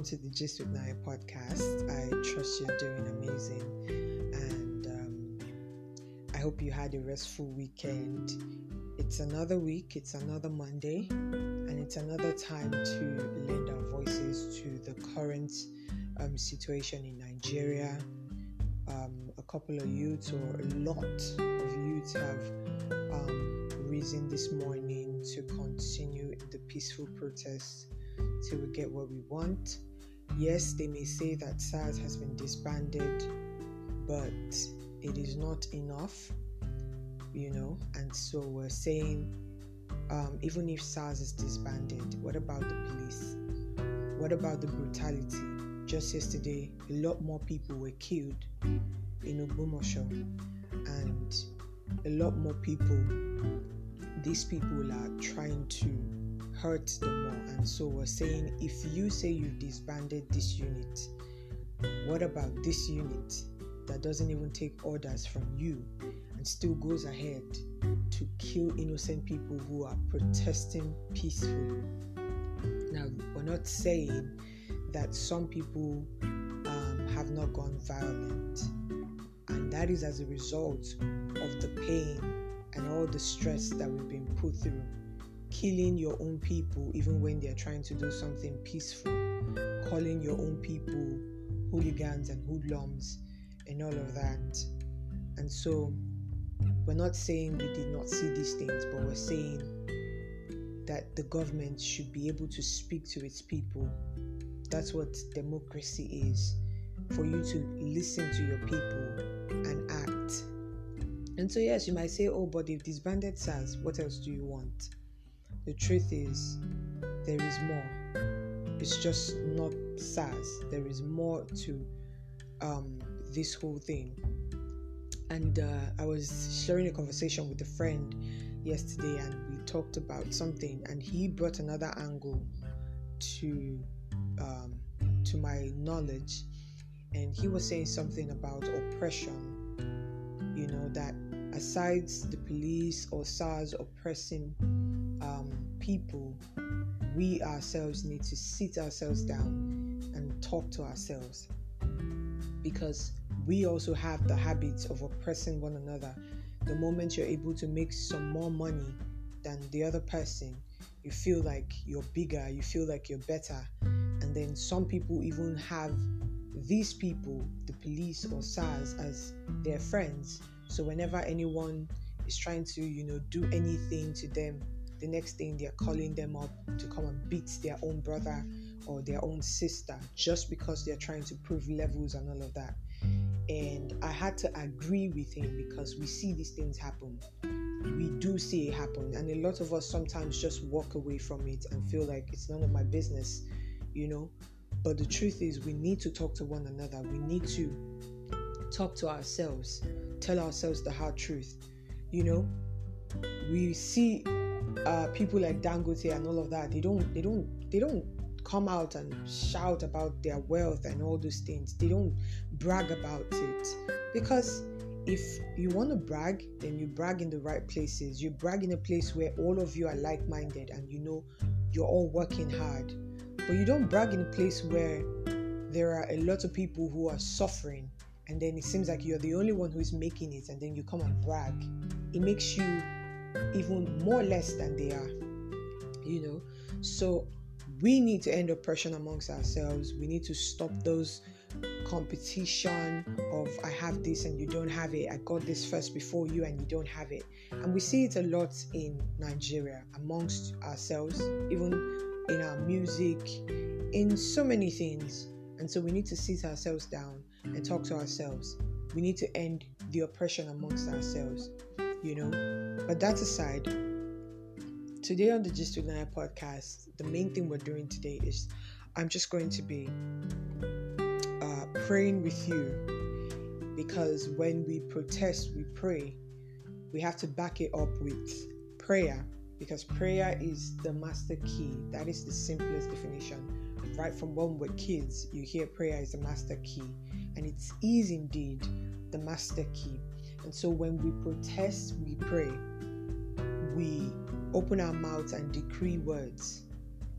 welcome to the Gist with Naya podcast. I trust you're doing amazing and um, I hope you had a restful weekend. It's another week, it's another Monday, and it's another time to lend our voices to the current um, situation in Nigeria. Um, a couple of youths or a lot of youths have um, risen this morning to continue the peaceful protest till we get what we want. Yes, they may say that SARS has been disbanded, but it is not enough, you know. And so we're saying, um, even if SARS is disbanded, what about the police? What about the brutality? Just yesterday, a lot more people were killed in Ogbomoso, and a lot more people. These people are trying to hurt them more. And so we're saying if you say you've disbanded this unit, what about this unit that doesn't even take orders from you and still goes ahead to kill innocent people who are protesting peacefully? Now, we're not saying that some people um, have not gone violent, and that is as a result of the pain and all the stress that we've been put through killing your own people even when they're trying to do something peaceful, calling your own people hooligans and hoodlums and all of that. And so we're not saying we did not see these things, but we're saying that the government should be able to speak to its people. That's what democracy is for you to listen to your people and act. And so, yes, you might say, oh, but they've disbanded SARS, what else do you want? The truth is, there is more. It's just not SARS. There is more to um, this whole thing. And uh, I was sharing a conversation with a friend yesterday, and we talked about something, and he brought another angle to um, to my knowledge, and he was saying something about oppression. You know that aside the police or SARS oppressing um, people, we ourselves need to sit ourselves down and talk to ourselves because we also have the habits of oppressing one another. The moment you're able to make some more money than the other person, you feel like you're bigger, you feel like you're better. And then some people even have these people, the police or SARS, as their friends. So whenever anyone is trying to, you know, do anything to them, the next thing they're calling them up to come and beat their own brother or their own sister just because they're trying to prove levels and all of that. And I had to agree with him because we see these things happen. We do see it happen. And a lot of us sometimes just walk away from it and feel like it's none of my business, you know. But the truth is, we need to talk to one another. We need to talk to ourselves, tell ourselves the hard truth. You know, we see uh, people like Dangote and all of that, they don't, they don't, they don't come out and shout about their wealth and all those things. They don't brag about it because if you want to brag, then you brag in the right places. You brag in a place where all of you are like-minded and you know you're all working hard. But you don't brag in a place where there are a lot of people who are suffering and then it seems like you're the only one who is making it and then you come and brag. It makes you even more less than they are you know? So we need to end oppression amongst ourselves. We need to stop those competition of i have this and you don't have it. I got this first before you and you don't have it. And we see it a lot in nigeria amongst ourselves even in our music in so many things. And so we need to sit ourselves down and talk to ourselves. We need to end the oppression amongst ourselves you know. But that aside, today on the Gist with Naya podcast, the main thing we're doing today is I'm just going to be uh, praying with you because when we protest, we pray. We have to back it up with prayer because prayer is the master key. That is the simplest definition. Right from when we're kids, you hear prayer is the master key, and it is indeed the master key. And so when we protest, we pray. We open our mouths and decree words.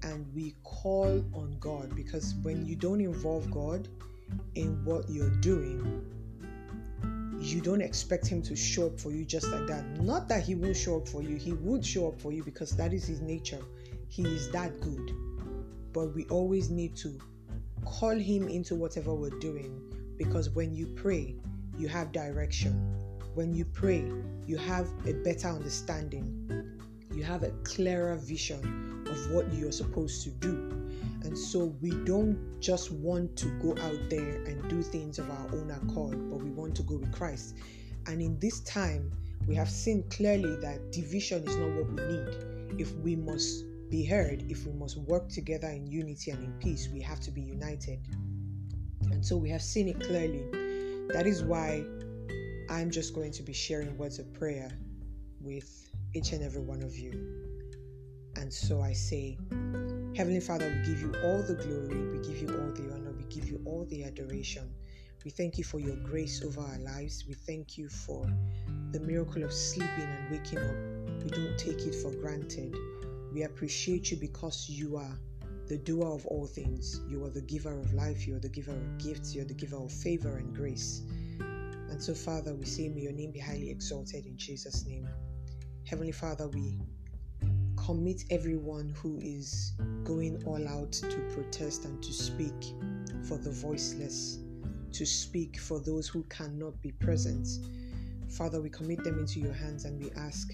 and we call on God because when you don't involve God in what you're doing, you don't expect him to show up for you just like that. Not that he won't show up for you, he would show up for you because that is his nature. He is that good. But we always need to call him into whatever we're doing because when you pray, you have direction. When you pray, you have a better understanding. You have a clearer vision of what you're supposed to do. And so we don't just want to go out there and do things of our own accord, but we want to go with Christ. And in this time, we have seen clearly that division is not what we need. If we must be heard, if we must work together in unity and in peace, we have to be united. And so we have seen it clearly. That is why I'm just going to be sharing words of prayer with each and every one of you. And so I say, Heavenly Father, we give you all the glory, we give you all the honor, we give you all the adoration. We thank you for your grace over our lives. We thank you for the miracle of sleeping and waking up. We don't take it for granted. We appreciate you because you are the doer of all things. You are the giver of life. You are the giver of gifts. You are the giver of favor and grace. So, Father, we say, may your name be highly exalted in Jesus' name. Heavenly Father, we commit everyone who is going all out to protest and to speak for the voiceless, to speak for those who cannot be present. Father, we commit them into your hands and we ask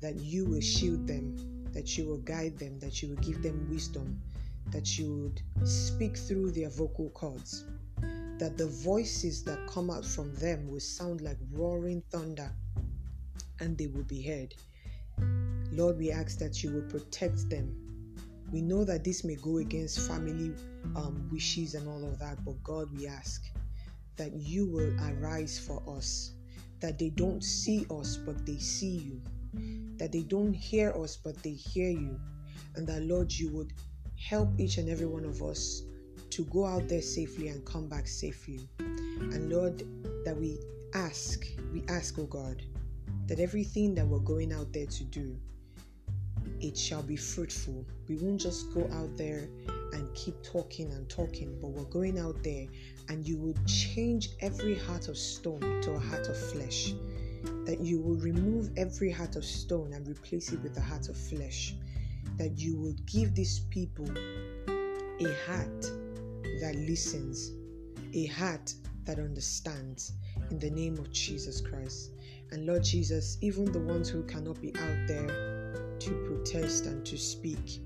that you will shield them, that you will guide them, that you will give them wisdom, that you would speak through their vocal cords, that the voices that come out from them will sound like roaring thunder and they will be heard. Lord, we ask that you will protect them. We know that this may go against family um, wishes and all of that, but God, we ask that you will arise for us, that they don't see us, but they see you, that they don't hear us, but they hear you, and that, Lord, you would help each and every one of us to go out there safely and come back safely. And Lord, that we ask, we ask, oh God, that everything that we're going out there to do, it shall be fruitful. We won't just go out there and keep talking and talking, but we're going out there and you will change every heart of stone to a heart of flesh. That you will remove every heart of stone and replace it with a heart of flesh. That you will give these people a heart that listens, a heart that understands in the name of Jesus Christ. And Lord Jesus, even the ones who cannot be out there to protest and to speak.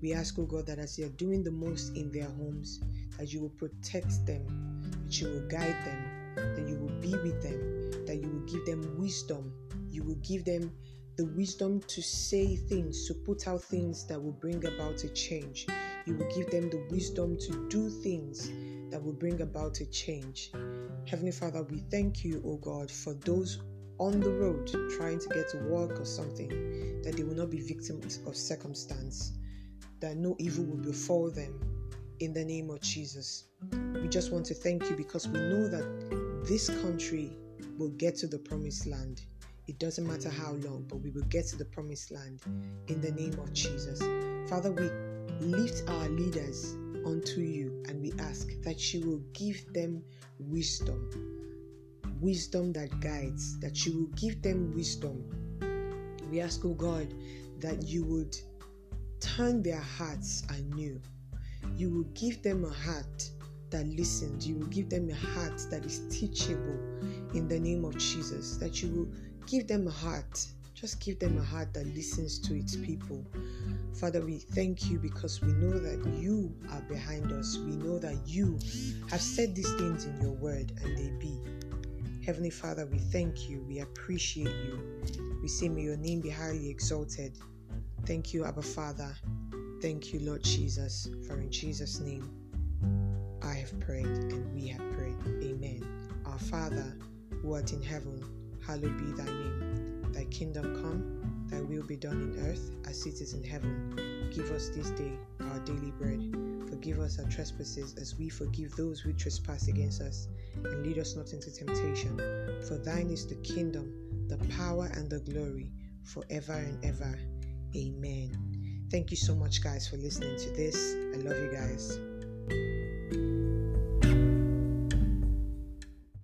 We ask, oh God, that as they are doing the most in their homes, that you will protect them, that you will guide them, that you will be with them, that you will give them wisdom, you will give them the wisdom to say things, to put out things that will bring about a change. You will give them the wisdom to do things that will bring about a change. Heavenly Father, we thank you, O God, for those on the road trying to get to work or something, that they will not be victims of circumstance, that no evil will befall them in the name of Jesus. We just want to thank you because we know that this country will get to the promised land. It doesn't matter how long, but we will get to the promised land in the name of Jesus. Father, we lift our leaders unto you and we ask that you will give them wisdom wisdom that guides, that you will give them wisdom. We ask, oh God, that you would turn their hearts anew. You will give them a heart that listens. You will give them a heart that is teachable in the name of Jesus. That you will give them a heart. Just give them a heart that listens to its people. Father, we thank you because we know that you are behind us. We know that you have said these things in your word and they be. Heavenly Father, we thank you. We appreciate you. We say, may your name be highly exalted. Thank you, Abba Father. Thank you, Lord Jesus. For in Jesus' name I have prayed and we have prayed. Amen. Our Father, who art in heaven, hallowed be thy name. Thy kingdom come, thy will be done in earth as it is in heaven. Give us this day our daily bread. Forgive us our trespasses as we forgive those who trespass against us and lead us not into temptation. For thine is the kingdom, the power, and the glory forever and ever. Amen. Thank you so much, guys, for listening to this. I love you guys.